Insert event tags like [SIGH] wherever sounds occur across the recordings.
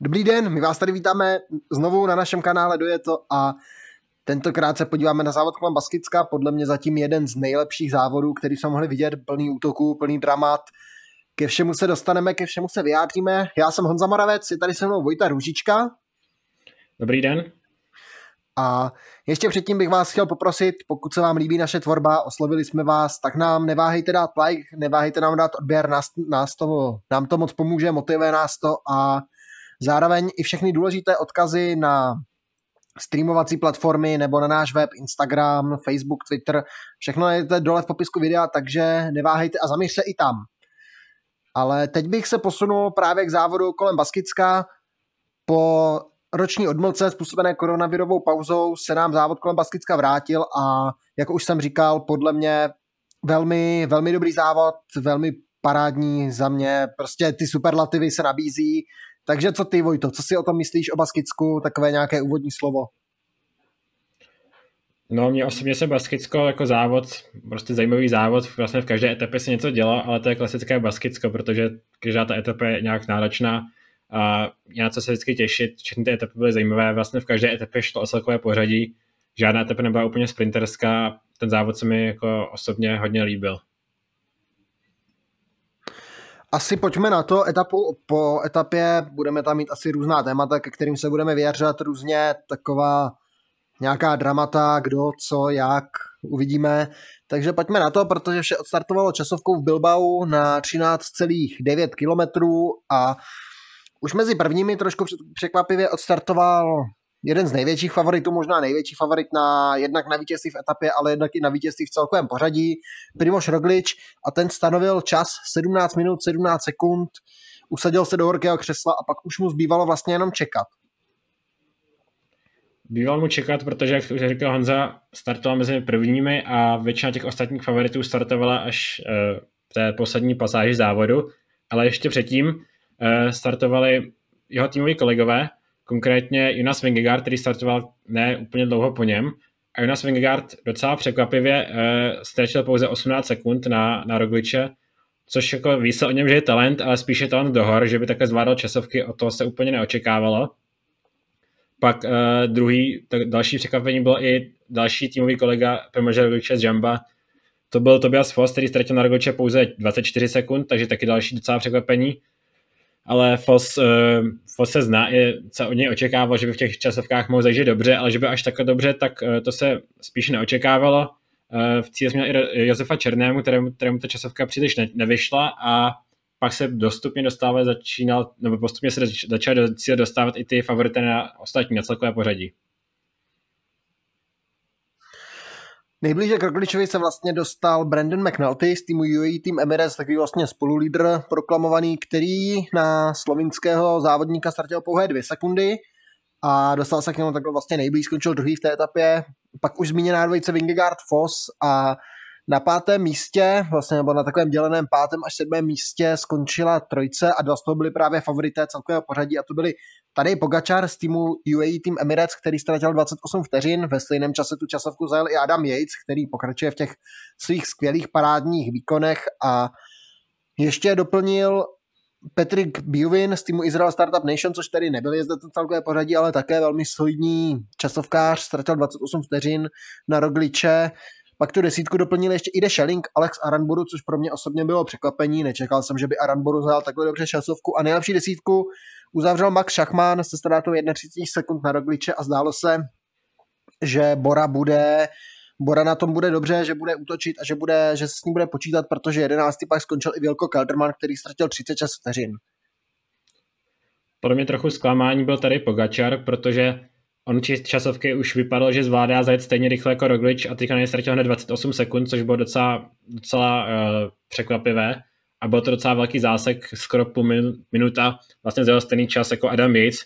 Dobrý den, my vás tady vítáme znovu na našem kanále Doje to a tentokrát se podíváme na závod kolem Baskicka, podle mě zatím jeden z nejlepších závodů, který jsme mohli vidět, plný útoků, plný dramat. Ke všemu se dostaneme, ke všemu se vyjádříme. Já jsem Honza Moravec, je tady se mnou Vojta Růžička. Dobrý den. A ještě předtím bych vás chtěl poprosit, pokud se vám líbí naše tvorba, oslovili jsme vás, tak nám neváhejte dát like, neváhejte nám dát odběr, nás, nás to, nám to moc pomůže, motivuje nás to a Zároveň i všechny důležité odkazy na streamovací platformy nebo na náš web, Instagram, Facebook, Twitter, všechno je dole v popisku videa, takže neváhejte a zaměř se i tam. Ale teď bych se posunul právě k závodu kolem Baskicka. Po roční odmlce způsobené koronavirovou pauzou se nám závod kolem Baskicka vrátil a jako už jsem říkal, podle mě velmi, velmi dobrý závod, velmi parádní za mě, prostě ty superlativy se nabízí, takže co ty, Vojto, co si o tom myslíš o Baskicku, takové nějaké úvodní slovo? No, mě osobně se Baskicko jako závod, prostě zajímavý závod, vlastně v každé etapě se něco dělo, ale to je klasické Baskicko, protože každá ta etapa je nějak náročná a je na co se vždycky těšit, všechny ty etapy byly zajímavé, vlastně v každé etapě šlo o celkové pořadí, žádná etapa nebyla úplně sprinterská, ten závod se mi jako osobně hodně líbil asi pojďme na to etapu po etapě, budeme tam mít asi různá témata, ke kterým se budeme vyjadřovat různě, taková nějaká dramata, kdo, co, jak, uvidíme. Takže pojďme na to, protože vše odstartovalo časovkou v Bilbao na 13,9 km a už mezi prvními trošku překvapivě odstartoval jeden z největších favoritů, možná největší favorit na jednak na vítězství v etapě, ale jednak i na vítězství v celkovém pořadí, Primoš Roglič. A ten stanovil čas 17 minut 17 sekund, usadil se do horkého křesla a pak už mu zbývalo vlastně jenom čekat. Býval mu čekat, protože, jak už říkal Honza, startoval mezi prvními a většina těch ostatních favoritů startovala až uh, v té poslední pasáži závodu, ale ještě předtím uh, startovali jeho týmoví kolegové, konkrétně Jonas Vingegaard, který startoval ne úplně dlouho po něm, a Jonas Vingegaard docela překvapivě uh, ztratil pouze 18 sekund na, na Rogliče, což jako ví se o něm, že je talent, ale spíše talent do hor, že by takhle zvládal časovky, o to se úplně neočekávalo. Pak uh, druhý, tak další překvapení byl i další týmový kolega Primože Rogliče z Jamba, to byl Tobias Foss, který ztratil na Rogliče pouze 24 sekund, takže taky další docela překvapení ale Fos, uh, Fos se zná, je, se od něj očekávalo, že by v těch časovkách mohl zažít dobře, ale že by až takhle dobře, tak uh, to se spíš neočekávalo. Uh, v cíle měl i Josefa Černému, kterému, kterému ta časovka příliš ne, nevyšla a pak se dostupně dostávat začínal, nebo postupně se začal do cíle dostávat i ty favority na ostatní, na celkové pořadí. Nejblíže k Rogličovi se vlastně dostal Brandon McNulty z týmu UAE Team Emirates, takový vlastně spolulídr proklamovaný, který na slovinského závodníka ztratil pouhé dvě sekundy a dostal se k němu takhle vlastně nejblíž, skončil druhý v té etapě. Pak už zmíněná dvojice Vingegaard Foss a na pátém místě, vlastně nebo na takovém děleném pátém až sedmém místě skončila trojce a dva z toho byly právě favorité celkového pořadí a to byli tady Pogačar z týmu UAE Team Emirates, který ztratil 28 vteřin, ve stejném čase tu časovku zajel i Adam Yates, který pokračuje v těch svých skvělých parádních výkonech a ještě doplnil Patrick Buvin z týmu Israel Startup Nation, což tady nebyl jezdec celkové pořadí, ale také velmi solidní časovkář, ztratil 28 vteřin na Rogliče, pak tu desítku doplnil ještě Ide Schelling, Alex Aranburu, což pro mě osobně bylo překvapení. Nečekal jsem, že by Aranburu zahal takhle dobře časovku. A nejlepší desítku uzavřel Max Schachmann se ztrátou 31 sekund na Rogliče a zdálo se, že Bora bude Bora na tom bude dobře, že bude útočit a že, bude, že se s ním bude počítat, protože 11. pak skončil i Vilko Kelderman, který ztratil 36 vteřin. Pro mě trochu zklamání byl tady Pogačar, protože On časovky už vypadal, že zvládá zajet stejně rychle jako Roglič a teďka ztratil hned 28 sekund, což bylo docela, docela uh, překvapivé a byl to docela velký zásek, skoro půl minuta, vlastně zjel stejný čas jako Adam Yates,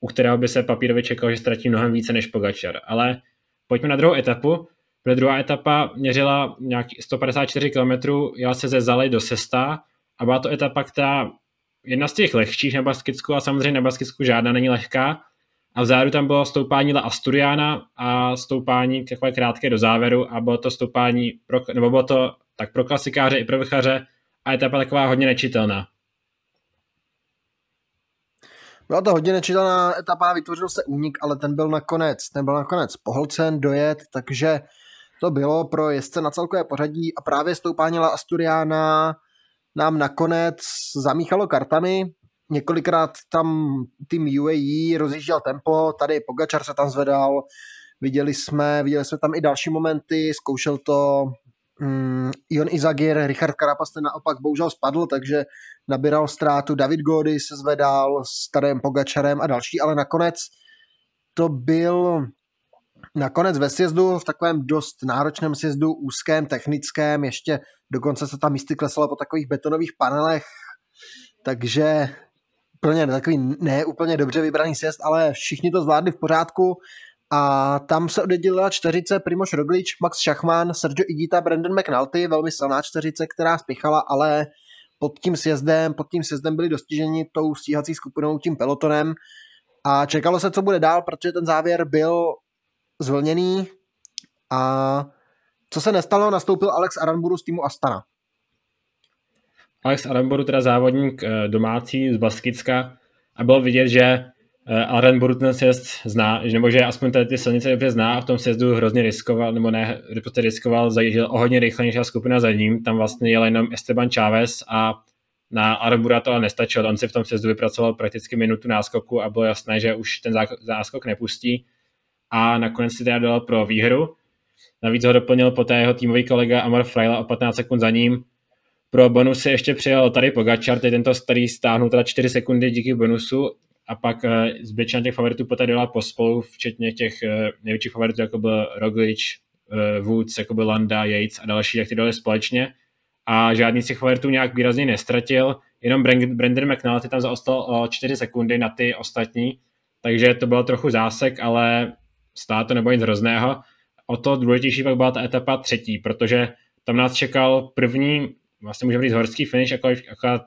u kterého by se papírově čekal, že ztratí mnohem více než Pogačar. Ale pojďme na druhou etapu, protože druhá etapa měřila nějaký 154 km, jela se ze Zaly do Sesta a byla to etapa, která jedna z těch lehčích na Baskicku a samozřejmě na Baskicku žádná není lehká, a vzadu tam bylo stoupání La Asturiana a stoupání takové krátké do závěru a bylo to stoupání, pro, nebo bylo to tak pro klasikáře i pro vychaře a etapa taková hodně nečitelná. Byla to hodně nečitelná etapa, vytvořil se únik, ale ten byl nakonec, ten byl nakonec pohlcen, dojet, takže to bylo pro jezdce na celkové pořadí a právě stoupání La Asturiana nám nakonec zamíchalo kartami. Několikrát tam tým UAE rozjížděl tempo, tady Pogačar se tam zvedal, viděli jsme, viděli jsme tam i další momenty, zkoušel to mm, Ion Izagir, Richard Carapaz ten naopak bohužel spadl, takže nabíral ztrátu, David Gody se zvedal s Tadem Pogačarem a další, ale nakonec to byl nakonec ve sjezdu, v takovém dost náročném sjezdu, úzkém, technickém, ještě dokonce se tam místy klesalo po takových betonových panelech, takže úplně takový ne úplně dobře vybraný sjezd, ale všichni to zvládli v pořádku. A tam se oddělila čtyřice Primoš Roglič, Max Schachmann, Sergio Igita, Brandon McNulty, velmi silná čtyřice, která spěchala, ale pod tím sjezdem, pod tím sjezdem byli dostiženi tou stíhací skupinou, tím pelotonem. A čekalo se, co bude dál, protože ten závěr byl zvlněný. A co se nestalo, nastoupil Alex Aranburu z týmu Astana. Alex Aranburu, teda závodník eh, domácí z Baskicka a bylo vidět, že Eh, Arenburg ten sjezd zná, nebo že aspoň tady ty silnice dobře zná a v tom sjezdu hrozně riskoval, nebo ne, prostě riskoval, zajížděl o hodně rychle než skupina za ním, tam vlastně jel jenom Esteban Chávez a na Arenbura to ale nestačilo, on si v tom sjezdu vypracoval prakticky minutu náskoku a bylo jasné, že už ten záskok nepustí a nakonec si teda dal pro výhru. Navíc ho doplnil poté jeho týmový kolega Amor Freila o 15 sekund za ním. Pro bonusy ještě přijel tady Pogačar, teď tento starý stáhnul teda 4 sekundy díky bonusu a pak uh, zbytečná těch favoritů poté dala pospolu, včetně těch uh, největších favoritů, jako byl Roglic, uh, Woods, jako byl Landa, Yates a další, jak ty dali společně. A žádný z těch favoritů nějak výrazně nestratil, jenom Brandon McNulty tam zaostal o 4 sekundy na ty ostatní, takže to bylo trochu zásek, ale stále to nebo nic hrozného. O to důležitější pak byla ta etapa třetí, protože tam nás čekal první, vlastně můžeme říct horský finish, ačkoliv,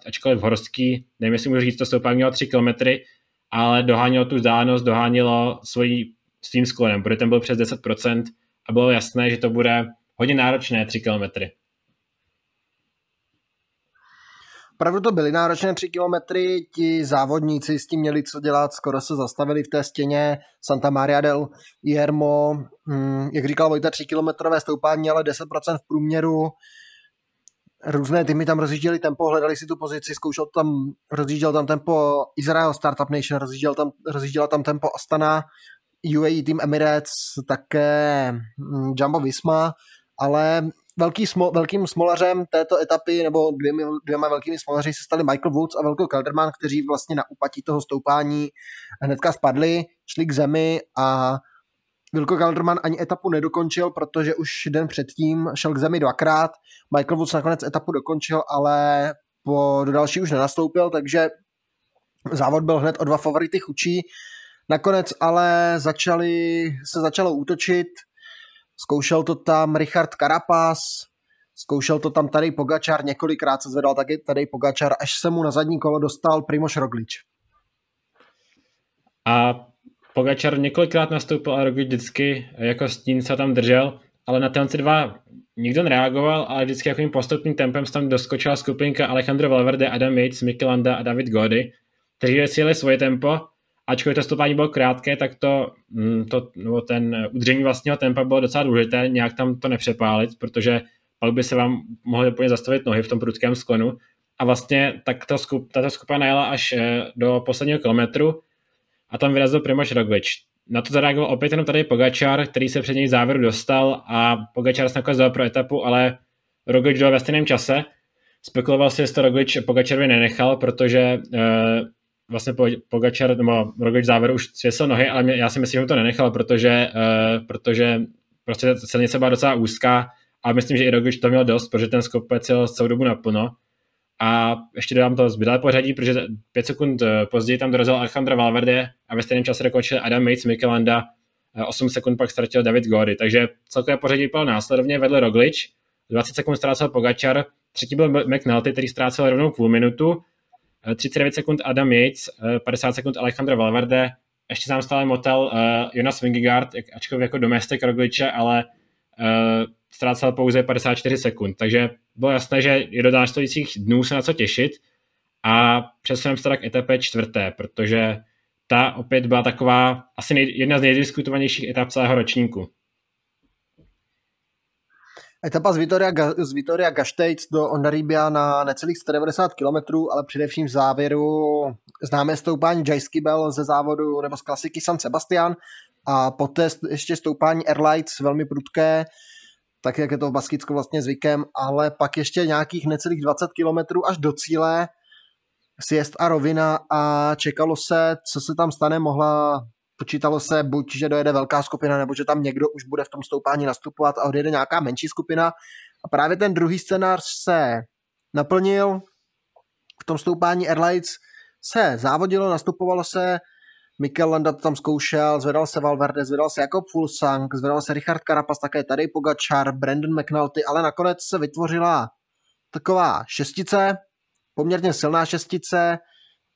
ačkoliv horský, nevím, jestli můžu říct, to stoupání mělo 3 kilometry, ale dohánělo tu vzdálenost, dohánělo svojí svým sklonem, protože ten byl přes 10% a bylo jasné, že to bude hodně náročné 3 kilometry. Opravdu to byly náročné 3 kilometry, ti závodníci s tím měli co dělat, skoro se zastavili v té stěně. Santa Maria del Jermo, hm, jak říkal Vojta, 3 kilometrové stoupání, ale 10% v průměru, různé týmy tam rozjížděli tempo, hledali si tu pozici, zkoušel tam, rozjížděl tam tempo Israel Startup Nation, rozjížděl tam, rozjížděla tam tempo Astana, UAE Team Emirates, také mm, Jumbo Visma, ale velký smo, velkým smolařem této etapy, nebo dvěmi, dvěma velkými smolaři se stali Michael Woods a Velko Kelderman, kteří vlastně na úpatí toho stoupání hnedka spadli, šli k zemi a Vilko Galderman ani etapu nedokončil, protože už den předtím šel k zemi dvakrát. Michael Woods nakonec etapu dokončil, ale po, do další už nenastoupil, takže závod byl hned o dva favority chučí. Nakonec ale začali, se začalo útočit, zkoušel to tam Richard Carapaz, zkoušel to tam tady Pogačar, několikrát se zvedal taky tady Pogačar, až se mu na zadní kolo dostal Primoš Roglič. A Pogačar několikrát nastoupil a Roglič vždycky jako stín se tam držel, ale na tenci dva nikdo nereagoval, ale vždycky jakým postupným tempem se tam doskočila skupinka Alejandro Valverde, Adam Yates, Mikkelanda a David Gody, kteří vysílili svoje tempo, ačkoliv to stoupání bylo krátké, tak to, mm, to nebo ten udržení vlastního tempa bylo docela důležité, nějak tam to nepřepálit, protože pak by se vám mohly úplně zastavit nohy v tom prudkém sklonu. A vlastně tak to skup, tato skupina najela až eh, do posledního kilometru, a tam vyrazil Primož Roglič. Na to zareagoval opět jenom tady Pogačar, který se před něj závěru dostal a Pogačar se nakonec pro etapu, ale Roglič dal ve stejném čase. Spekuloval si, jestli to Roglič Pogačarovi nenechal, protože uh, vlastně Pogačar, nebo Roglič závěru už svěsil nohy, ale mě, já si myslím, že mu to nenechal, protože, uh, protože prostě silnice byla docela úzká a myslím, že i Roglič to měl dost, protože ten skopec jel celou dobu naplno a ještě dodám to zbylé pořadí, protože pět sekund eh, později tam dorazil Alejandro Valverde a ve stejném čase dokončil Adam Yates, Mikelanda, 8 sekund pak ztratil David Gody. Takže celkové pořadí bylo následovně vedle Roglič, 20 sekund ztrácel Pogačar, třetí byl McNulty, který ztrácel rovnou půl minutu, 39 eh, sekund Adam Yates, 50 eh, sekund Alejandro Valverde, ještě tam stále motel Jonas Vingegaard, ačkoliv jako domestik Rogliče, ale ztrácel pouze 54 sekund, takže bylo jasné, že je do následujících dnů se na co těšit a přesuneme se tak etapě čtvrté, protože ta opět byla taková asi nej, jedna z nejdiskutovanějších etap celého ročníku. Etapa z Vitoria, z Vitoria Gasteiz do Ondaribia na necelých 190 km, ale především v závěru známé stoupání Bell ze závodu nebo z klasiky San Sebastian a poté ještě stoupání Airlights velmi prudké, tak jak je to v Baskicku vlastně zvykem, ale pak ještě nějakých necelých 20 km až do cíle, sjezd a rovina a čekalo se, co se tam stane, mohla počítalo se buď, že dojede velká skupina, nebo že tam někdo už bude v tom stoupání nastupovat a odjede nějaká menší skupina. A právě ten druhý scénář se naplnil. V tom stoupání Airlights se závodilo, nastupovalo se, Mikel Landa tam zkoušel, zvedal se Valverde, zvedal se Jakob Fulsang, zvedal se Richard Carapaz, také tady Pogačar, Brandon McNulty, ale nakonec se vytvořila taková šestice, poměrně silná šestice,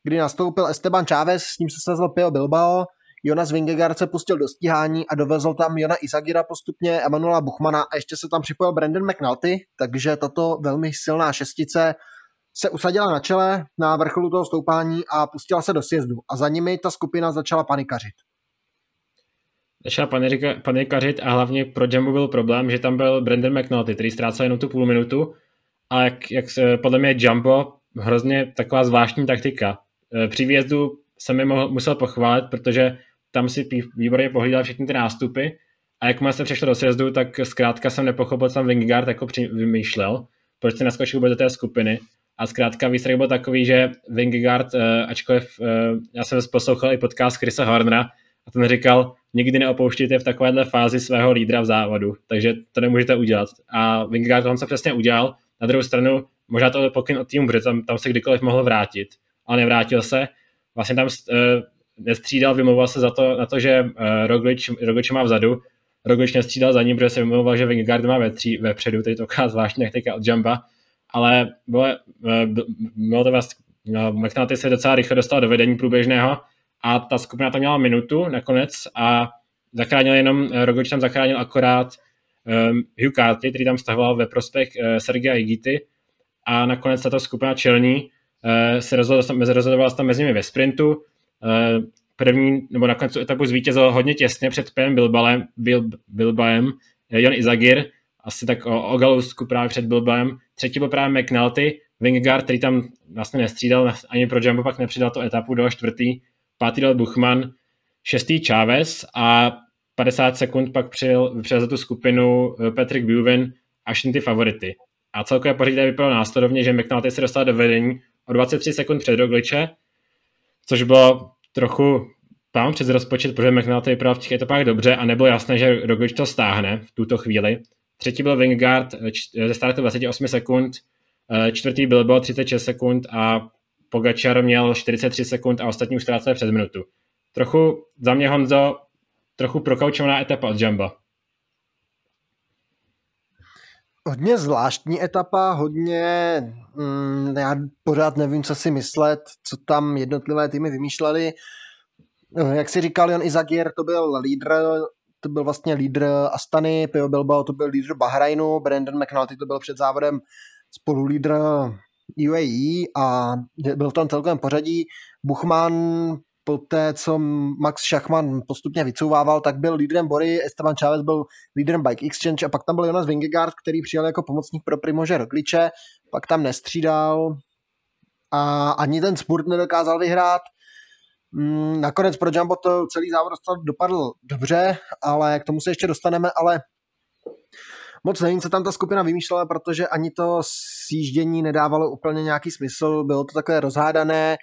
kdy nastoupil Esteban Chávez, s ním se svezl Pio Bilbao, Jonas Vingegaard se pustil do stíhání a dovezl tam Jona Izagira postupně, Emanuela Buchmana a ještě se tam připojil Brandon McNulty, takže tato velmi silná šestice se usadila na čele na vrcholu toho stoupání a pustila se do sjezdu. A za nimi ta skupina začala panikařit. Začala panika, panikařit a hlavně pro Jumbo byl problém, že tam byl Brandon McNulty, který ztrácel jenom tu půl minutu a jak, jak se, podle mě Jumbo hrozně taková zvláštní taktika. E, při výjezdu jsem mi mohl, musel pochválit, protože tam si výborně pohlídal všechny ty nástupy a jak se přešlo do sjezdu, tak zkrátka jsem nepochopil, co tam Wingard jako vymýšlel, proč se naskočil vůbec do té skupiny. A zkrátka výsledek byl takový, že Wingard, eh, ačkoliv eh, já jsem poslouchal i podcast Chrisa Hornera, a ten říkal, nikdy neopouštějte v takovéhle fázi svého lídra v závodu, takže to nemůžete udělat. A Wingard to se přesně udělal. Na druhou stranu, možná to pokyn od týmu, protože tam, tam se kdykoliv mohl vrátit, ale nevrátil se. Vlastně tam uh, nestřídal, vymlouval se za to, na to, že uh, Roglič, Roglič má vzadu, Roglič nestřídal za ním, protože se vymlouval, že Wingard má ve tří, vepředu, tedy to taková zvláštní taktika od Jamba, ale bylo, eh, bylo to vlastně, no, McNulty se docela rychle dostal do vedení průběžného a ta skupina tam měla minutu nakonec a zachránil jenom, eh, Roglič tam zachránil akorát um, Hugh Carty, který tam stahoval ve prospěch uh, Sergia Igity a nakonec tato skupina čelní uh, se rozhodovala tam mezi nimi ve sprintu. Uh, první, nebo nakonec etapu zvítězil hodně těsně před Pem Bilbalem, Bil, Bilbaem Jan Izagir, asi tak o, o galusku právě před Bilbaem. Třetí byl právě McNulty, Vingegaard, který tam vlastně nestřídal, ani pro Jumbo pak nepřidal tu etapu do čtvrtý, pátý dal Buchman, šestý Chávez a 50 sekund pak přijel, přijel za tu skupinu eh, Patrick Buven až ty favority. A celkové pořadí vypadalo následovně, že McNulty se dostal do vedení o 23 sekund před Rogliče, což bylo trochu tam přes rozpočet, protože McNulty vypadal v těch etapách dobře a nebylo jasné, že Roglič to stáhne v tuto chvíli. Třetí byl Wingard ze startu 28 sekund, eh, čtvrtý byl 36 sekund a Pogačar měl 43 sekund a ostatní už ztráceli přes minutu. Trochu za mě Honzo, trochu prokaučovaná etapa od Jamba. Hodně zvláštní etapa, hodně, mm, já pořád nevím, co si myslet, co tam jednotlivé týmy vymýšleli. No, jak si říkal Jan Izagier, to byl lídr to byl vlastně lídr Astany, Pio Bilbao to byl lídr Bahrajnu, Brandon McNulty to byl před závodem spolulídr UAE a byl tam celkem pořadí. Buchman po té, co Max Schachman postupně vycouvával, tak byl lídrem Bory, Esteban Chávez byl lídrem Bike Exchange a pak tam byl Jonas Vingegaard, který přijel jako pomocník pro Primože Rogliče, pak tam nestřídal a ani ten sport nedokázal vyhrát. Mm, nakonec pro Jumbo to celý závod dopadl dobře, ale k tomu se ještě dostaneme, ale moc nevím, co tam ta skupina vymýšlela, protože ani to sjíždění nedávalo úplně nějaký smysl, bylo to takové rozhádané,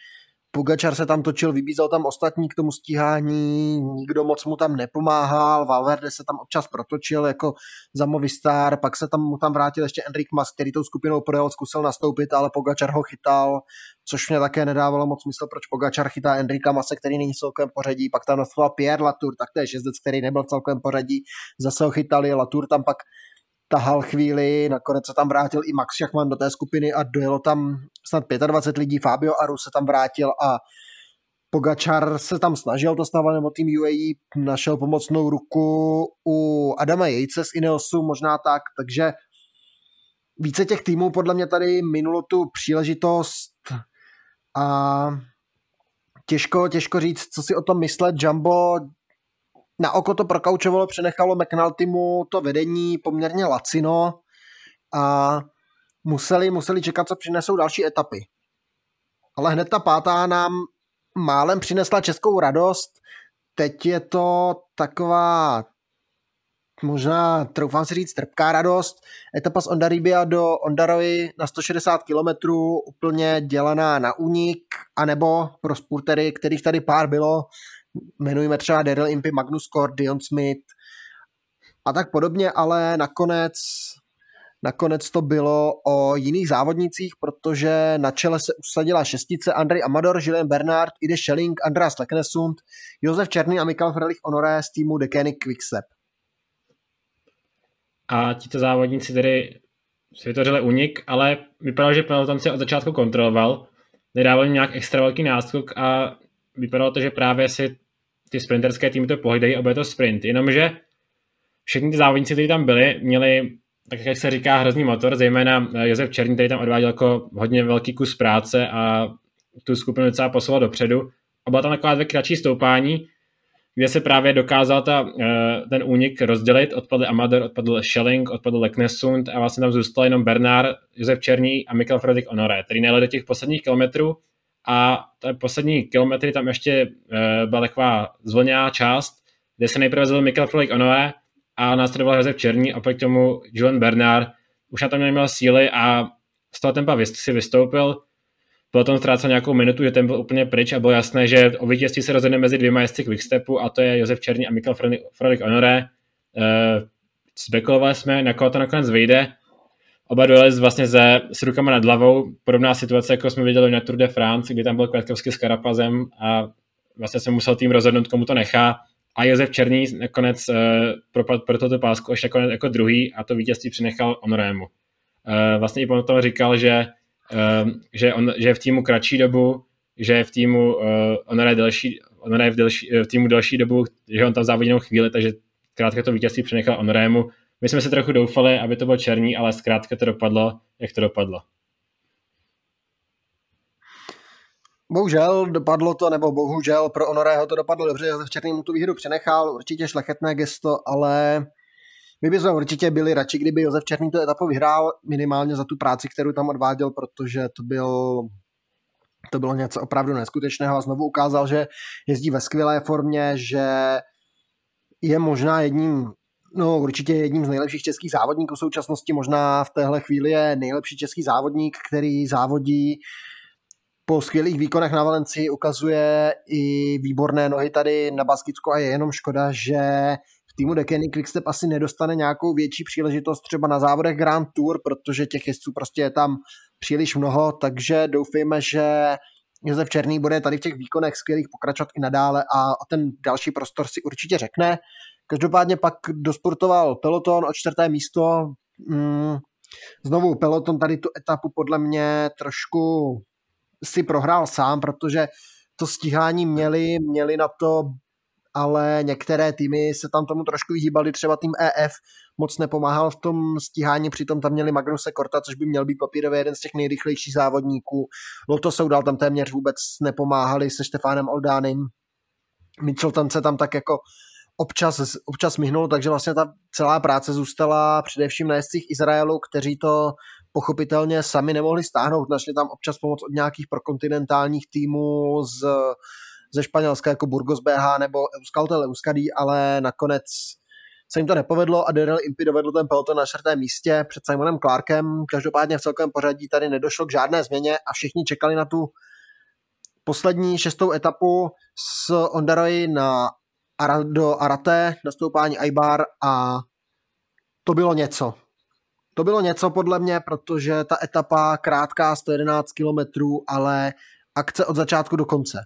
Pugačar se tam točil, vybízel tam ostatní k tomu stíhání, nikdo moc mu tam nepomáhal, Valverde se tam občas protočil jako za Movistar, pak se tam mu tam vrátil ještě Enric Mas, který tou skupinou projel, zkusil nastoupit, ale Pogačar ho chytal, což mě také nedávalo moc smysl, proč Pogačar chytá Enrika Mase, který není celkem pořadí, pak tam nastoupil Pierre Latour, tak to je jezdec, který nebyl celkem pořadí, zase ho chytali, Latour tam pak tahal chvíli, nakonec se tam vrátil i Max Schachmann do té skupiny a dojelo tam snad 25 lidí, Fabio Aru se tam vrátil a Pogačar se tam snažil to stávat, nebo tým UAE našel pomocnou ruku u Adama Jejce z Ineosu, možná tak, takže více těch týmů podle mě tady minulo tu příležitost a těžko, těžko říct, co si o tom myslet. Jumbo na oko to prokaučovalo, přenechalo McNultymu to vedení poměrně lacino a museli, museli čekat, co přinesou další etapy. Ale hned ta pátá nám málem přinesla českou radost. Teď je to taková možná, troufám si říct, trpká radost. Etapa z Ondaribia do Ondarovi na 160 km úplně dělaná na únik, anebo pro spurtery, kterých tady pár bylo, jmenujeme třeba Daryl Impy, Magnus Kort, Dion Smith a tak podobně, ale nakonec Nakonec to bylo o jiných závodnicích, protože na čele se usadila šestice Andrej Amador, Julien Bernard, Ide Schelling, Andreas Leknesund, Josef Černý a Mikael Frelich Honoré z týmu Dekeny Quickstep. A tito závodníci tedy si vytvořili unik, ale vypadalo, že peloton si od začátku kontroloval, nedával nějak extra velký náskok a vypadalo to, že právě si ty sprinterské týmy to pohlídají a bude to sprint. Jenomže všichni ty závodníci, kteří tam byli, měli tak jak se říká, hrozný motor, zejména eh, Josef Černý, který tam odváděl jako hodně velký kus práce a tu skupinu docela posouval dopředu. A byla tam taková dvě kratší stoupání, kde se právě dokázal ta, eh, ten únik rozdělit. Odpadl Amador, odpadl Schelling, odpadl Leknesund a vlastně tam zůstal jenom Bernard, Josef Černý a Mikkel Fredrik Honoré, který nejeli do těch posledních kilometrů a ta poslední kilometry tam ještě uh, byla taková zvlněná část, kde se nejprve zvedl Mikkel Fredrik Honoré a následoval Josef Černý a pak tomu Julian Bernard. Už na tom neměl síly a z toho tempa si vystoupil. Potom ztrácel nějakou minutu, že ten byl úplně pryč a bylo jasné, že o vítězství se rozhodne mezi dvěma jezdci Quickstepu a to je Josef Černý a Mikkel Fredrik Honoré. Uh, spekulovali jsme, na koho to nakonec vyjde. Oba dojeli vlastně ze, s rukama nad hlavou. Podobná situace, jako jsme viděli na Tour de France, kdy tam byl Květkovský s Karapazem a vlastně se musel tým rozhodnout, komu to nechá a Josef Černý nakonec uh, propadl pro toto pásku až jako, jako druhý a to vítězství přinechal Honorému. Uh, vlastně i potom říkal, že, uh, že, on, že je v týmu kratší dobu, že je v týmu uh, Honoré, delší, Honoré v, delší, v týmu delší dobu, že on tam závodí jenom chvíli, takže zkrátka to vítězství přenechal Honorému. My jsme se trochu doufali, aby to byl Černý, ale zkrátka to dopadlo, jak to dopadlo. Bohužel dopadlo to, nebo bohužel pro Honorého to dopadlo dobře, Josef Černý mu tu výhru přenechal, určitě šlechetné gesto, ale my bychom určitě byli radši, kdyby Josef Černý to etapu vyhrál minimálně za tu práci, kterou tam odváděl, protože to byl to bylo něco opravdu neskutečného a znovu ukázal, že jezdí ve skvělé formě, že je možná jedním No, určitě jedním z nejlepších českých závodníků v současnosti, možná v téhle chvíli je nejlepší český závodník, který závodí po skvělých výkonech na Valencii ukazuje i výborné nohy tady na Baskicku a je jenom škoda, že v týmu Dekeny Quickstep asi nedostane nějakou větší příležitost třeba na závodech Grand Tour, protože těch jezdců prostě je tam příliš mnoho, takže doufejme, že Josef Černý bude tady v těch výkonech skvělých pokračovat i nadále a ten další prostor si určitě řekne. Každopádně pak dosportoval peloton o čtvrté místo. Mm, znovu peloton tady tu etapu podle mě trošku si prohrál sám, protože to stíhání měli, měli na to, ale některé týmy se tam tomu trošku vyhýbali, třeba tým EF moc nepomáhal v tom stíhání, přitom tam měli Magnuse Korta, což by měl být papírově jeden z těch nejrychlejších závodníků. Loto Soudal tam téměř vůbec nepomáhali se Štefánem Oldánem. Mitchelton se tam tak jako občas, občas myhnul, takže vlastně ta celá práce zůstala především na jezdcích Izraelu, kteří to pochopitelně sami nemohli stáhnout. Našli tam občas pomoc od nějakých prokontinentálních týmů z, ze Španělska, jako Burgos BH nebo Euskaltel Euskadí, ale nakonec se jim to nepovedlo a Daryl Impy dovedl ten peloton na čtvrtém místě před Simonem Clarkem. Každopádně v celkovém pořadí tady nedošlo k žádné změně a všichni čekali na tu poslední šestou etapu s Ondaroy na do Arate, nastoupání Aibar a to bylo něco. To bylo něco podle mě, protože ta etapa krátká 111 km, ale akce od začátku do konce.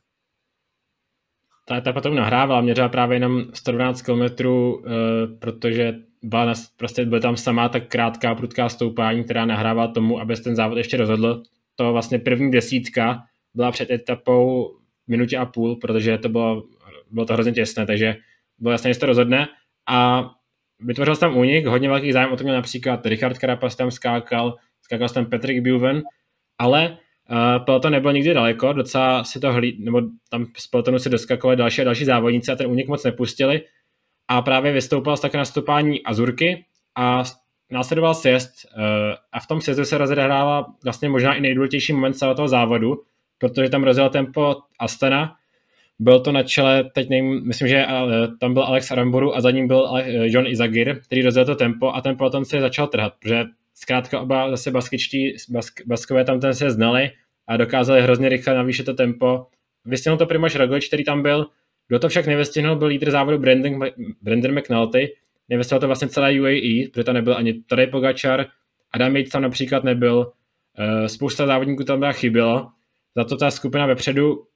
Ta etapa tomu nahrávala, měřila právě jenom 112 km, uh, protože byla na, prostě byla tam samá tak krátká prudká stoupání, která nahrává tomu, aby se ten závod ještě rozhodl. To vlastně první desítka byla před etapou minutě a půl, protože to bylo, bylo to hrozně těsné, takže bylo jasné, že se to rozhodne. A vytvořil jsem tam únik, hodně velký zájem o to měl například Richard Carapaz tam skákal, skákal tam Patrick Buven, ale Uh, peloton nebyl nikdy daleko, docela si to hlíd, nebo tam z pelotonu si doskakovali další a další závodníci a ten únik moc nepustili. A právě vystoupil z také nastupání Azurky a následoval sjezd uh, a v tom sjezdu se rozehrává vlastně možná i nejdůležitější moment celého toho závodu, protože tam rozjel tempo Astana, byl to na čele, teď nevím, myslím, že uh, tam byl Alex Aramburu a za ním byl uh, John Izagir, který rozjel to tempo a ten peloton se začal trhat, protože zkrátka oba zase baskičtí, bask, baskové tam ten se znali a dokázali hrozně rychle navýšit to tempo. Vystihnul to Primož Roglič, který tam byl, kdo to však nevystihnul, byl lídr závodu Brandon, Brandon McNulty, nevystihnul to vlastně celé UAE, protože tam nebyl ani Tadej Pogačar, Adam Yates tam například nebyl, uh, spousta závodníků tam byla chybělo, za to ta skupina vepředu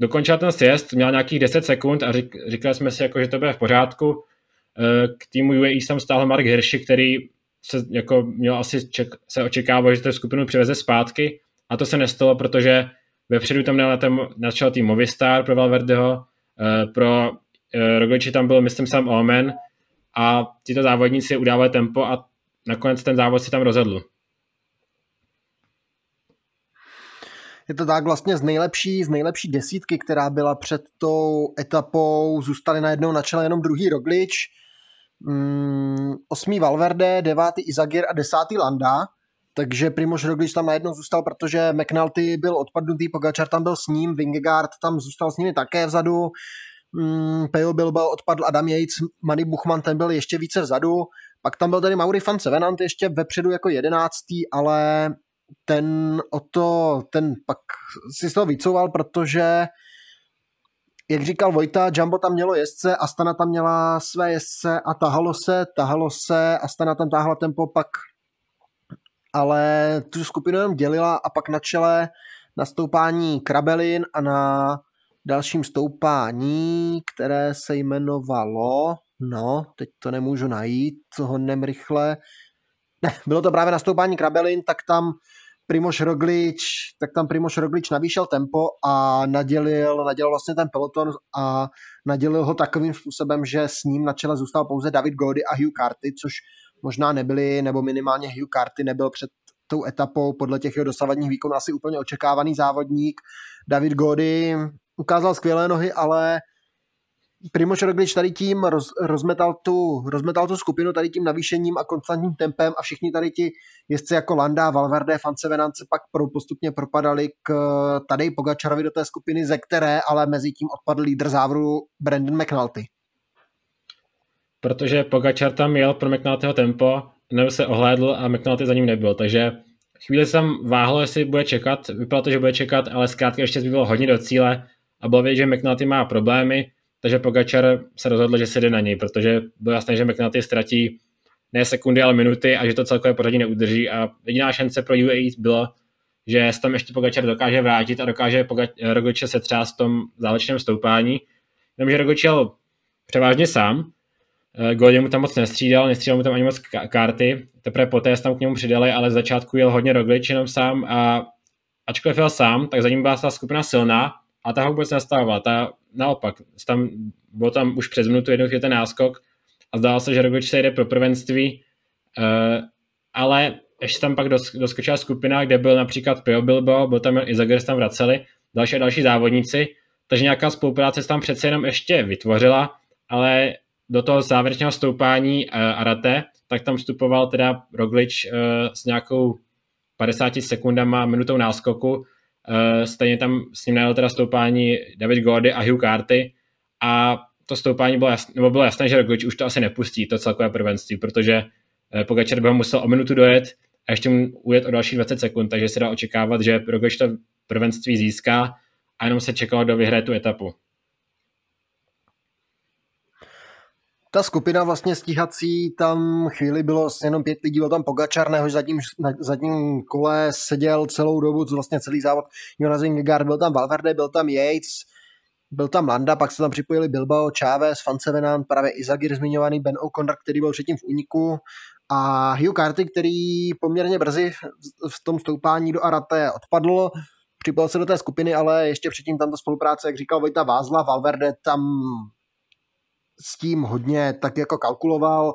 dokončila ten sjezd, měla nějakých 10 sekund a řík, říkali jsme si, jako, že to bude v pořádku. Eh, k týmu UAE tam stál Mark Hirschi, který se jako měl asi ček, se očekával, že tu skupinu přiveze zpátky a to se nestalo, protože vepředu tam měl načal tým Movistar pro Valverdeho, eh, pro eh, Rogliči tam byl, myslím, sam Omen a tyto závodníci udávali tempo a nakonec ten závod si tam rozhodl. Je to tak vlastně z nejlepší, z nejlepší desítky, která byla před tou etapou, zůstali najednou na čele jenom druhý Roglič, mm, osmý Valverde, devátý Izagir a desátý Landa, takže Primož Roglič tam najednou zůstal, protože McNulty byl odpadnutý, Pogačar tam byl s ním, Vingegaard tam zůstal s nimi také vzadu, mm, Pejo Bilbao odpadl Adam Yates, Manny Buchman ten byl ještě více vzadu, pak tam byl tady Mauri van Sevenant ještě vepředu jako jedenáctý, ale ten o to, ten pak si z toho vycouval, protože jak říkal Vojta, Jumbo tam mělo jezdce, Astana tam měla své jezdce a tahalo se, tahalo se, Astana tam táhla tempo, pak ale tu skupinu jenom dělila a pak na čele na stoupání Krabelin a na dalším stoupání, které se jmenovalo, no, teď to nemůžu najít, co ho rychle, [LAUGHS] bylo to právě na stoupání Krabelin, tak tam Primoš Roglič, tak tam Primoš Roglič navýšel tempo a nadělil, nadělil vlastně ten peloton a nadělil ho takovým způsobem, že s ním na čele zůstal pouze David Gody a Hugh Carty, což možná nebyli, nebo minimálně Hugh Carty nebyl před tou etapou podle těch jeho dosavadních výkonů asi úplně očekávaný závodník. David Gody ukázal skvělé nohy, ale Primož Roglič tady tím roz, rozmetal, tu, rozmetal tu skupinu tady tím navýšením a konstantním tempem a všichni tady ti jezdci jako Landa, Valverde, Fancevenance pak pro, postupně propadali k tady Pogačarovi do té skupiny, ze které ale mezi tím odpadl lídr závodu Brandon McNulty. Protože Pogačar tam jel pro McNultyho tempo, nebo se ohlédl a McNulty za ním nebyl, takže chvíli se tam váhlo, jestli bude čekat, vypadalo to, že bude čekat, ale zkrátka ještě zbylo hodně do cíle a bylo vidět, že McNulty má problémy, takže Pogačar se rozhodl, že se jde na něj, protože bylo jasné, že McNulty ztratí ne sekundy, ale minuty a že to celkové pořadí neudrží. A jediná šance pro UAE bylo, že se tam ještě Pogačar dokáže vrátit a dokáže Rogliče se třást v tom závěrečném stoupání. Jenomže Roglič jel převážně sám, eh, Goldie mu tam moc nestřídal, nestřídal mu tam ani moc karty, teprve poté se tam k němu přidali, ale z začátku jel hodně Roglič jenom sám a ačkoliv jel sám, tak za ním byla ta skupina silná a ta vůbec nastavovala. Ta naopak, tam, bylo tam už přes minutu jednou ten náskok a zdálo se, že Roglič se jde pro prvenství, uh, ale ještě tam pak dos, doskočila skupina, kde byl například Pio Bilbo, byl tam i Zagres tam vraceli, další a další závodníci, takže nějaká spolupráce se tam přece jenom ještě vytvořila, ale do toho závěrečného stoupání uh, Arate, tak tam vstupoval teda Roglič uh, s nějakou 50 sekundama, minutou náskoku, Uh, stejně tam s ním najel teda stoupání David Gordy a Hugh Carty a to stoupání bylo jasné, nebo bylo jasné, že Roglič už to asi nepustí, to celkové prvenství, protože uh, Pogačar by ho musel o minutu dojet a ještě mu ujet o další 20 sekund, takže se dá očekávat, že Roglič to prvenství získá a jenom se čekalo do vyhraje tu etapu. Ta skupina vlastně stíhací, tam chvíli bylo jenom pět lidí, byl tam Pogačar, nehož zadním, na zadním kole seděl celou dobu, co vlastně celý závod Jonas Vingegaard, byl tam Valverde, byl tam Yates, byl tam Landa, pak se tam připojili Bilbao, Chávez, Fancevenant, právě Izagir zmiňovaný, Ben O'Connor, který byl předtím v úniku a Hugh Carty, který poměrně brzy v tom stoupání do Arate odpadl, připojil se do té skupiny, ale ještě předtím tam ta spolupráce, jak říkal Vojta Vázla, Valverde tam s tím hodně tak jako kalkuloval,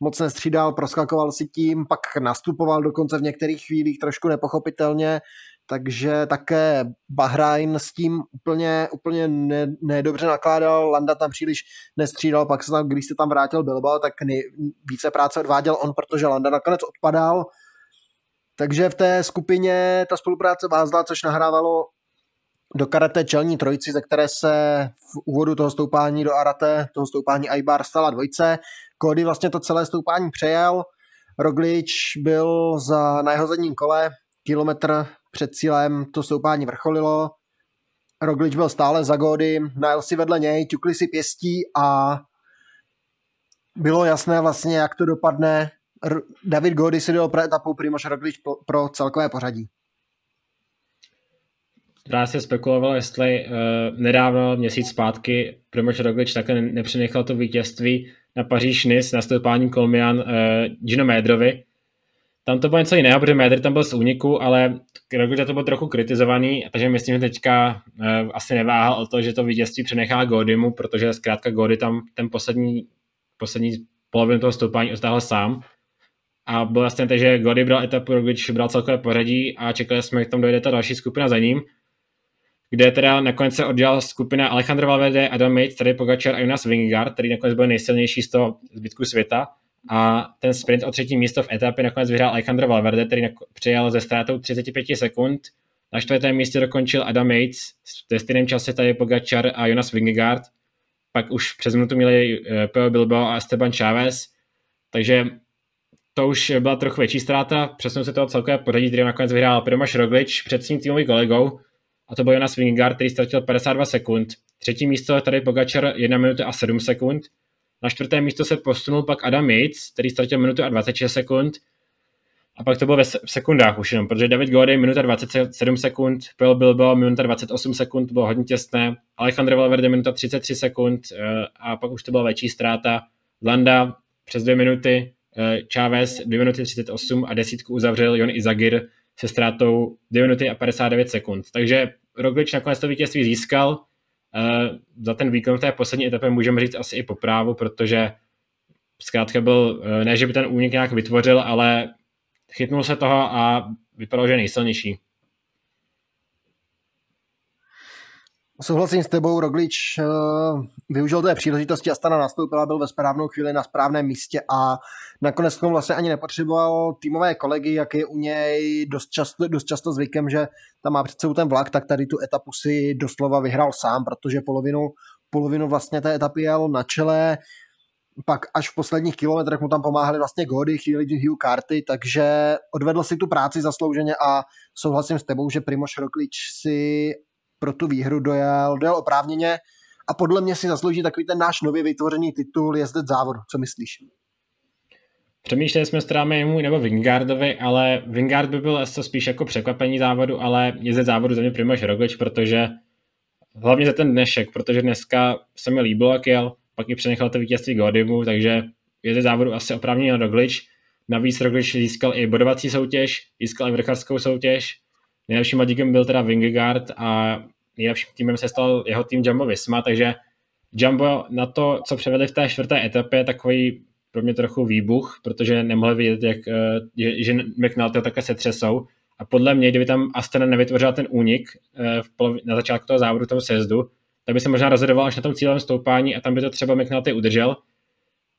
moc nestřídal, proskakoval si tím, pak nastupoval dokonce v některých chvílích trošku nepochopitelně. takže také Bahrajn s tím úplně, úplně ne, nedobře nakládal, Landa tam příliš nestřídal, pak se tam, když se tam vrátil Bilbao, tak nej, více práce odváděl on, protože Landa nakonec odpadal, takže v té skupině ta spolupráce vázla, což nahrávalo do karate čelní trojici, ze které se v úvodu toho stoupání do Arate, toho stoupání Aibar stala dvojce. Cody vlastně to celé stoupání přejel, Roglič byl za, na jeho zadním kole, kilometr před cílem to stoupání vrcholilo, Roglič byl stále za Gody, najel si vedle něj, ťukli si pěstí a bylo jasné vlastně, jak to dopadne. David Gody si dal pro etapu, Primož Roglič pro celkové pořadí. Právě se spekulovalo, jestli uh, nedávno, měsíc zpátky, Primož Roglič takhle nepřenechal to vítězství na Paříž Nis na stoupání Kolmian uh, Gino Médrovi. Tam to bylo něco jiného, protože Médr tam byl z úniku, ale Roglič to byl trochu kritizovaný, takže myslím, že teďka uh, asi neváhal o to, že to vítězství přenechá Godimu, protože zkrátka Gody tam ten poslední, poslední polovinu toho stoupání ostáhl sám. A bylo jasné, že Gody bral etapu, Roglič bral celkové pořadí a čekali jsme, jak tam dojde ta další skupina za ním kde teda nakonec se oddělala skupina Alejandro Valverde, Adam Yates, tady Pogačar a Jonas Vingegaard, který nakonec byl nejsilnější z toho zbytku světa. A ten sprint o třetí místo v etapě nakonec vyhrál Alejandro Valverde, který přijel ze ztrátou 35 sekund. Na čtvrtém místě dokončil Adam Yates, ve stejném čase tady Pogačar a Jonas Vingegaard. Pak už přes minutu měli eh, Peo Bilbao a Esteban Chávez. Takže to už byla trochu větší ztráta. Přesunul se toho celkové pořadí, který nakonec vyhrál Primoš Roglič před svým týmovým kolegou a to byl Jonas Vingegaard, který ztratil 52 sekund. Třetí místo tady Pogačar 1 minuta a 7 sekund. Na čtvrté místo se posunul pak Adam Yates, který ztratil minutu a 26 sekund. A pak to bylo ve sekundách už jenom, protože David Gody minuta 27 sekund, Paul Bilbao minuta 28 sekund, bylo hodně těsné, Alejandro Valverde minuta 33 sekund eh, a pak už to byla větší ztráta. Landa přes dvě minuty, eh, Chávez 2 minuty 38 a desítku uzavřel Jon Izagir se ztrátou 2 minuty a 59 sekund. Takže Roglič nakonec to vítězství získal. Uh, za ten výkon v té poslední etapě můžeme říct asi i po právu, protože zkrátka byl, uh, ne, že by ten únik nějak vytvořil, ale chytnul se toho a vypadal, že je nejsilnější. Souhlasím s tebou, Roglič uh, využil té příležitosti, Astana nastoupila, byl ve správnou chvíli na správném místě a nakonec tomu vlastně ani nepotřeboval týmové kolegy, jak je u něj dost často, dost často zvykem, že tam má před sebou ten vlak, tak tady tu etapu si doslova vyhrál sám, protože polovinu, polovinu vlastně té etapy jel na čele, pak až v posledních kilometrech mu tam pomáhali vlastně Gody, chvíli Hugh Carty, takže odvedl si tu práci zaslouženě a souhlasím s tebou, že Primoš Roglič si pro tu výhru dojel, dojel oprávněně a podle mě si zaslouží takový ten náš nově vytvořený titul jezdec závodu. Co myslíš? Přemýšleli jsme stráme jemu nebo Vingardovi, ale Vingard by byl to spíš jako překvapení závodu, ale jezdec závodu za mě Primož Roglič, protože hlavně za ten dnešek, protože dneska se mi líbilo, jak jel, pak i přenechal to vítězství Godimu, takže jezdec závodu asi oprávněně Roglič. Navíc Roglič získal i bodovací soutěž, získal i vrchařskou soutěž, Nejlepším mladíkem byl teda Vingegaard a nejlepším týmem se stal jeho tým Jumbo Visma, takže Jumbo na to, co převedli v té čtvrté etapě, takový pro mě trochu výbuch, protože nemohli vidět, jak, eh, že, že McNulty také se třesou. A podle mě, kdyby tam Astana nevytvořila ten únik eh, na začátku toho závodu, toho sezdu, tak by se možná rozhodoval až na tom cílem stoupání a tam by to třeba McNulty udržel.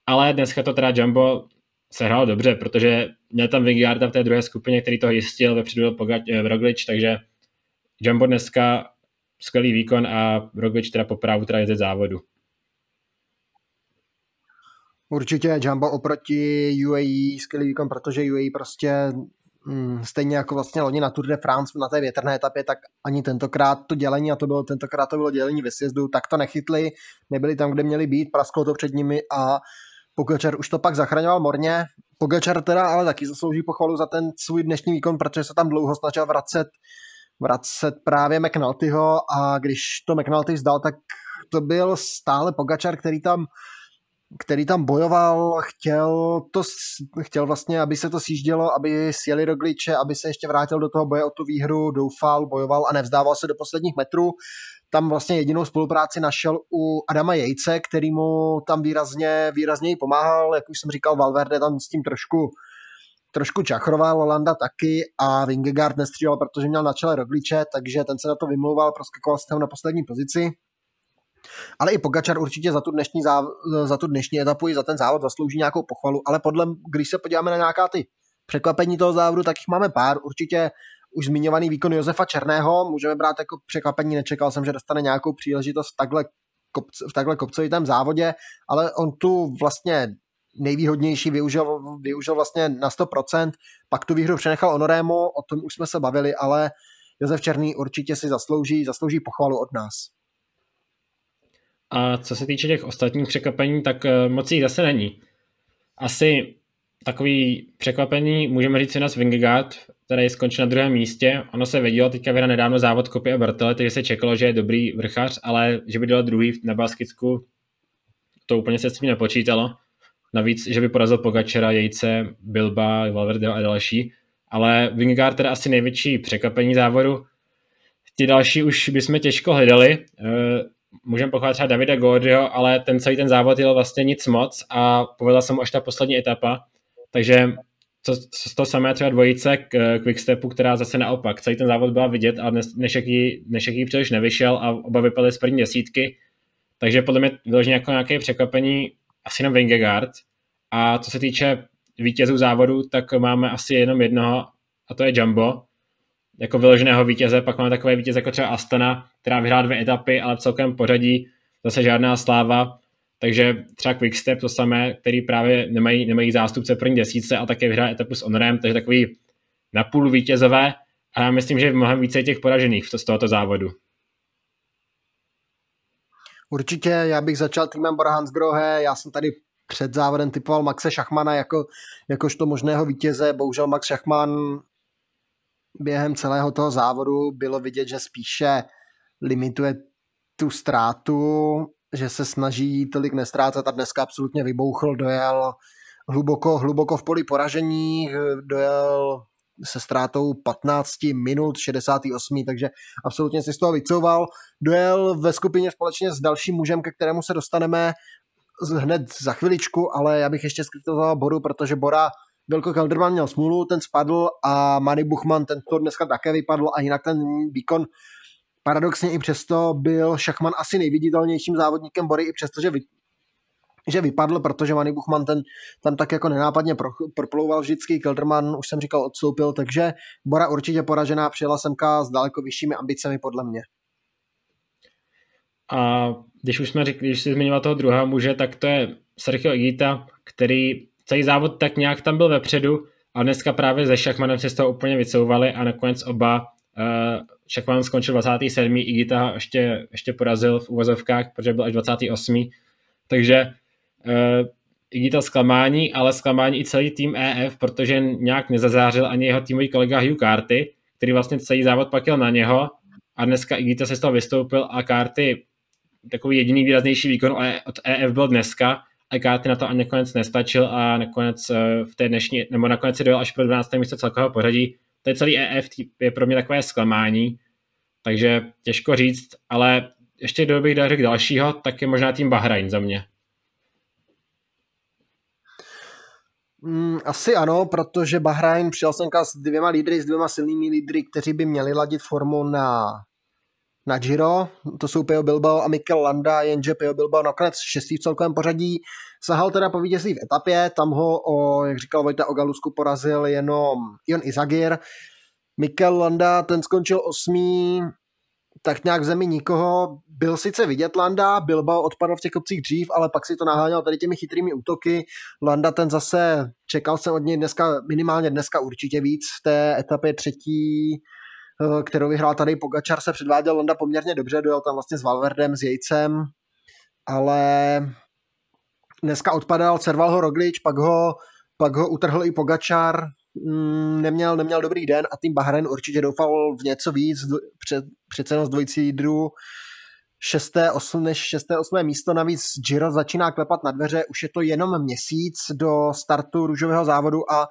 Ale dneska to teda Jumbo se hrál dobře, protože měl tam Vingegaarda v té druhé skupině, který to jistil, vepředu byl Pogať, eh, Roglič, takže Jumbo dneska skvělý výkon a Roglič teda po právu teda závodu. Určitě Jumbo oproti UAE skvělý výkon, protože UAE prostě mm, stejně jako vlastně loni na Tour de France na té větrné etapě, tak ani tentokrát to dělení, a to bylo tentokrát to bylo dělení ve sjezdu, tak to nechytli, nebyli tam, kde měli být, prasklo to před nimi a Pogačar už to pak zachraňoval morně. Pogačar teda ale taky zaslouží pochvalu za ten svůj dnešní výkon, protože se tam dlouho snažil vracet, vracet právě McNultyho a když to McNulty vzdal, tak to byl stále Pogačar, který tam který tam bojoval, chtěl, to, chtěl vlastně, aby se to sjíždělo, aby sjeli Rogliče, aby se ještě vrátil do toho boje o tu výhru, doufal, bojoval a nevzdával se do posledních metrů tam vlastně jedinou spolupráci našel u Adama Jejce, který mu tam výrazně, výrazněji pomáhal, jak už jsem říkal, Valverde tam s tím trošku trošku čachroval, Landa taky a Vingegaard nestřílel, protože měl na čele Rogliče, takže ten se na to vymlouval, proskakoval se na poslední pozici. Ale i Pogačar určitě za tu, dnešní záv, za tu dnešní etapu i za ten závod zaslouží nějakou pochvalu, ale podle, když se podíváme na nějaká ty překvapení toho závodu, tak jich máme pár. Určitě už zmiňovaný výkon Josefa Černého můžeme brát jako překvapení. Nečekal jsem, že dostane nějakou příležitost takhle, v takhle kopcovitém závodě, ale on tu vlastně nejvýhodnější využil, využil vlastně na 100%, pak tu výhru přenechal Onorému, o tom už jsme se bavili, ale Josef Černý určitě si zaslouží, zaslouží pochvalu od nás. A co se týče těch ostatních překvapení, tak eh, moc jich zase není. Asi takový překvapení můžeme říct si na Vingegaard, který skončil na druhém místě. Ono se vědělo, teďka vyhra nedávno závod Kopy a Bartele, takže se čekalo, že je dobrý vrchař, ale že by dělal druhý na Baskicku, to úplně se s tím nepočítalo. Navíc, že by porazil Pogačera, Jejce, Bilba, Valverde a další. Ale Vingegaard teda asi největší překvapení závodu. Ti další už bychom těžko hledali. Můžeme pochválit třeba Davida Gordio, ale ten celý ten závod jel vlastně nic moc a povedla se mu až ta poslední etapa. Takže to, to samé třeba dvojice k Quickstepu, která zase naopak. Celý ten závod byla vidět a než jaký, než jaký příliš nevyšel a oba vypadaly z první desítky. Takže podle mě vyloženě jako nějaké překvapení asi na Vingegaard. A co se týče vítězů závodu, tak máme asi jenom jednoho a to je Jumbo, jako vyloženého vítěze, pak máme takové vítěze jako třeba Astana, která vyhrá dvě etapy, ale v celkem pořadí zase žádná sláva, takže třeba Quickstep to samé, který právě nemají, nemají zástupce první desíce a také vyhrá etapu s Honorem, takže takový napůl vítězové. A já myslím, že je mnohem více těch poražených z tohoto závodu. Určitě, já bych začal týmem Bora Hansgrohe, já jsem tady před závodem typoval Maxe Šachmana jako, jakožto možného vítěze, bohužel Max Šachman během celého toho závodu bylo vidět, že spíše limituje tu ztrátu, že se snaží tolik nestrácet a dneska absolutně vybouchl, dojel hluboko, hluboko v poli poražení, dojel se ztrátou 15 minut 68, takže absolutně si z toho vycouval. Dojel ve skupině společně s dalším mužem, ke kterému se dostaneme hned za chviličku, ale já bych ještě skritizoval Boru, protože Bora Vilko Kelderman měl smůlu, ten spadl a Manny Buchman, ten to dneska také vypadl a jinak ten výkon paradoxně i přesto byl Šachman asi nejviditelnějším závodníkem Bory, i přesto, že, vy, že vypadl, protože Manny Buchman ten tam tak jako nenápadně pro, proplouval vždycky, Kelderman, už jsem říkal, odstoupil, takže Bora určitě poražená, přijela semka s daleko vyššími ambicemi podle mě. A když už jsme řekli, když jsi zmiňoval toho druhého muže, tak to je Sergio Igita, který celý závod tak nějak tam byl vepředu a dneska právě ze Šachmanem se z toho úplně vycouvali a nakonec oba uh, Šachman skončil 27. Igita ještě, ještě porazil v uvozovkách, protože byl až 28. Takže uh, Igita zklamání, ale zklamání i celý tým EF, protože nějak nezazářil ani jeho týmový kolega Hugh Carty, který vlastně celý závod pak jel na něho a dneska Igita se z toho vystoupil a Carty takový jediný výraznější výkon od EF byl dneska a Káty na to ani nakonec nestačil a nakonec eh, v té dnešní, nebo nakonec si dojel až pro 12. místo celkového pořadí. To je celý EF, je pro mě takové zklamání, takže těžko říct, ale ještě kdo bych dal dalšího, tak je možná tým Bahrain za mě. Mm, asi ano, protože Bahrain přijel jsem s dvěma lídry, s dvěma silnými lídry, kteří by měli ladit formu na na Giro, to jsou Pio Bilbao a Mikel Landa, jenže Pio Bilbao nakonec šestý v celkovém pořadí, sahal teda po vítězství v etapě, tam ho, o, jak říkal Vojta Ogalusku, porazil jenom Ion Izagir, Mikel Landa, ten skončil osmý, tak nějak v zemi nikoho. Byl sice vidět Landa, Bilbao odpadl v těch kopcích dřív, ale pak si to naháněl tady těmi chytrými útoky. Landa ten zase, čekal jsem od něj dneska, minimálně dneska určitě víc v té etapě třetí, kterou vyhrál tady Pogačar, se předváděl Londa poměrně dobře, dojel tam vlastně s Valverdem, s Jejcem, ale dneska odpadal, cerval ho Roglič, pak ho, pak ho utrhl i Pogačar, mm, neměl, neměl dobrý den a tým Bahrain určitě doufal v něco víc, před, přece jenom z dvojicí lídrů, šesté, osm, než šesté, osmé místo, navíc Giro začíná klepat na dveře, už je to jenom měsíc do startu růžového závodu a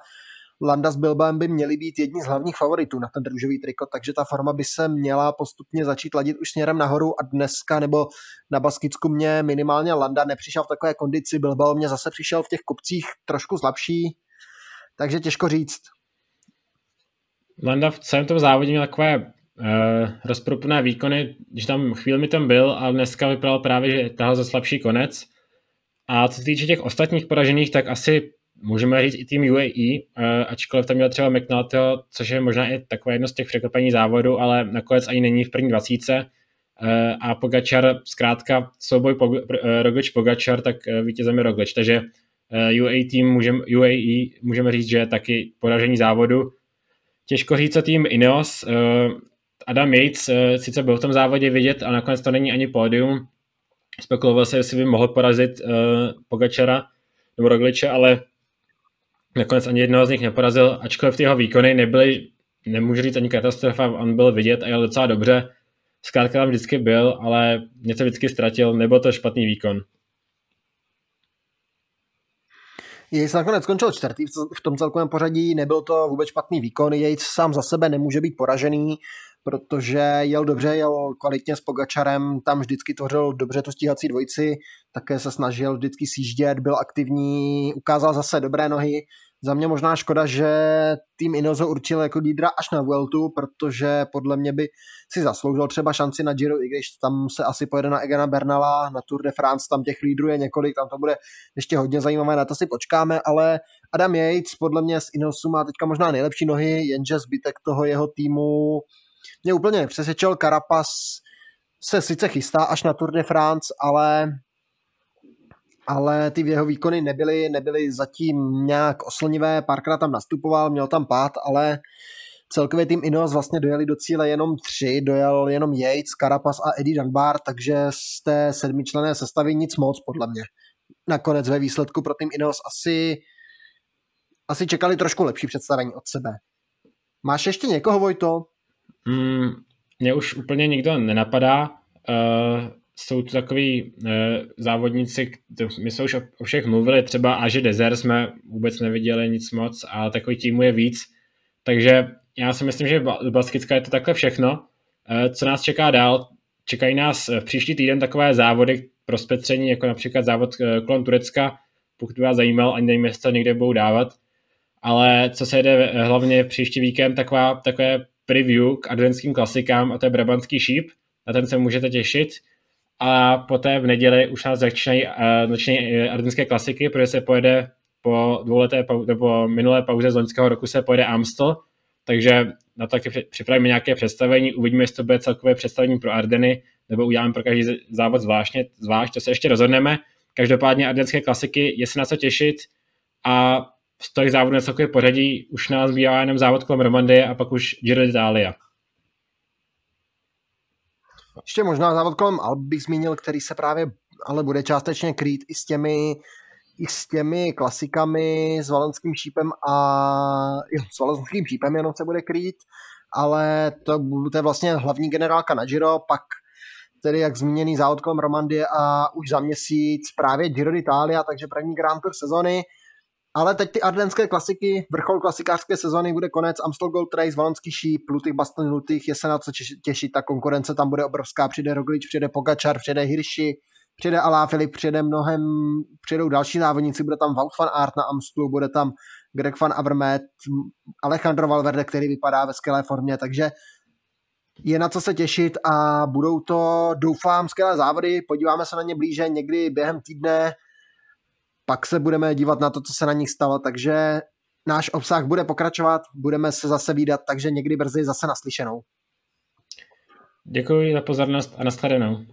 Landa s Bilbaem by měli být jedni z hlavních favoritů na ten růžový triko, takže ta forma by se měla postupně začít ladit už směrem nahoru a dneska nebo na Baskicku mě minimálně Landa nepřišel v takové kondici, Bilbao mě zase přišel v těch kopcích trošku slabší, takže těžko říct. Landa v celém tom závodě měl takové uh, rozproplné výkony, když tam chvíli mi tam byl, ale dneska vypadal právě, že tahal za slabší konec. A co se týče těch ostatních poražených, tak asi můžeme říct i tým UAE, uh, ačkoliv tam měl třeba McNulty, což je možná i takové jedno z těch překvapení závodu, ale nakonec ani není v první dvacíce. Uh, a Pogačar, zkrátka souboj Pog- uh, Roglič Pogačar, tak vítězem je Roglič. Takže UAE tým můžem, UAE můžeme říct, že je taky poražení závodu. Těžko říct, co tým Ineos. Adam Yates sice byl v tom závodě vidět, ale nakonec to není ani pódium. Spekuloval se, jestli by mohl porazit Pogačara nebo Rogliče, ale nakonec ani jednoho z nich neporazil, ačkoliv ty jeho výkony nebyly, nemůžu říct ani katastrofa, on byl vidět a jel docela dobře. Zkrátka tam vždycky byl, ale něco vždycky ztratil, nebo to špatný výkon. Yates nakonec skončil čtvrtý v tom celkovém pořadí, nebyl to vůbec špatný výkon, Yates sám za sebe nemůže být poražený, protože jel dobře, jel kvalitně s Pogačarem, tam vždycky tvořil dobře tu stíhací dvojici, také se snažil vždycky sjíždět, byl aktivní, ukázal zase dobré nohy, za mě možná škoda, že tým Inozo určil jako lídra až na Vueltu, protože podle mě by si zasloužil třeba šanci na Giro, i když tam se asi pojede na Egana Bernala, na Tour de France, tam těch lídrů je několik, tam to bude ještě hodně zajímavé, na to si počkáme, ale Adam Yates podle mě z Inosu má teďka možná nejlepší nohy, jenže zbytek toho jeho týmu mě úplně nepřesvědčil, Karapas se sice chystá až na Tour de France, ale ale ty jeho výkony nebyly, nebyly zatím nějak oslnivé, párkrát tam nastupoval, měl tam pád, ale celkově tým Ineos vlastně dojeli do cíle jenom tři, dojel jenom Yates, Carapaz a Eddie Dunbar, takže z té sedmičlené sestavy nic moc podle mě. Nakonec ve výsledku pro tým Ineos asi, asi čekali trošku lepší představení od sebe. Máš ještě někoho, Vojto? Mm, mě už úplně nikdo nenapadá. Uh, jsou to takový uh, závodníci, my jsme už o, o všech mluvili, třeba Aže Dezer jsme vůbec neviděli nic moc a takový týmu je víc, takže já si myslím, že v Baskická je to takhle všechno. Uh, co nás čeká dál? Čekají nás v příští týden takové závody pro spetření, jako například závod kolem Turecka, pokud vás zajímal, ani nevím, jestli to někde budou dávat. Ale co se jde hlavně příští víkend, taková, takové preview k adventským klasikám a to je Brabantský šíp. Na ten se můžete těšit a poté v neděli už nás začínají, uh, začínají ardenské klasiky, protože se pojede po dvouleté nebo minulé pauze z loňského roku se pojede Amstel, takže na to taky připravíme nějaké představení, uvidíme, jestli to bude celkové představení pro Ardeny, nebo uděláme pro každý závod zvláštně, zvlášť, to se ještě rozhodneme. Každopádně ardenské klasiky je se na co těšit a z těch závodů na celkové pořadí už nás bývá jenom závod kolem Romandie a pak už Giro d'Italia. Ještě možná závod kolem Alp bych zmínil, který se právě ale bude částečně krýt i s těmi i s těmi klasikami, s Valenským šípem a jo, s Valenským šípem jenom se bude krýt, ale to, to je vlastně hlavní generálka na Giro, pak tedy jak zmíněný závod kolem Romandie a už za měsíc právě Giro d'Italia, takže první Grand Tour sezony. Ale teď ty ardenské klasiky, vrchol klasikářské sezóny bude konec, Amstel Gold Race, Valonský šíp, Lutych, Baston Lutych, je se na co těšit, ta konkurence tam bude obrovská, přijde Roglič, přijde Pogačar, přijde Hirschi, přijde Alá Filip, přijde mnohem, přijdou další závodníci, bude tam Wout van Aert na Amstlu, bude tam Greg van Avermaet, Alejandro Valverde, který vypadá ve skvělé formě, takže je na co se těšit a budou to, doufám, skvělé závody, podíváme se na ně blíže někdy během týdne, pak se budeme dívat na to, co se na nich stalo, takže náš obsah bude pokračovat, budeme se zase výdat, takže někdy brzy zase naslyšenou. Děkuji za pozornost a nashledanou.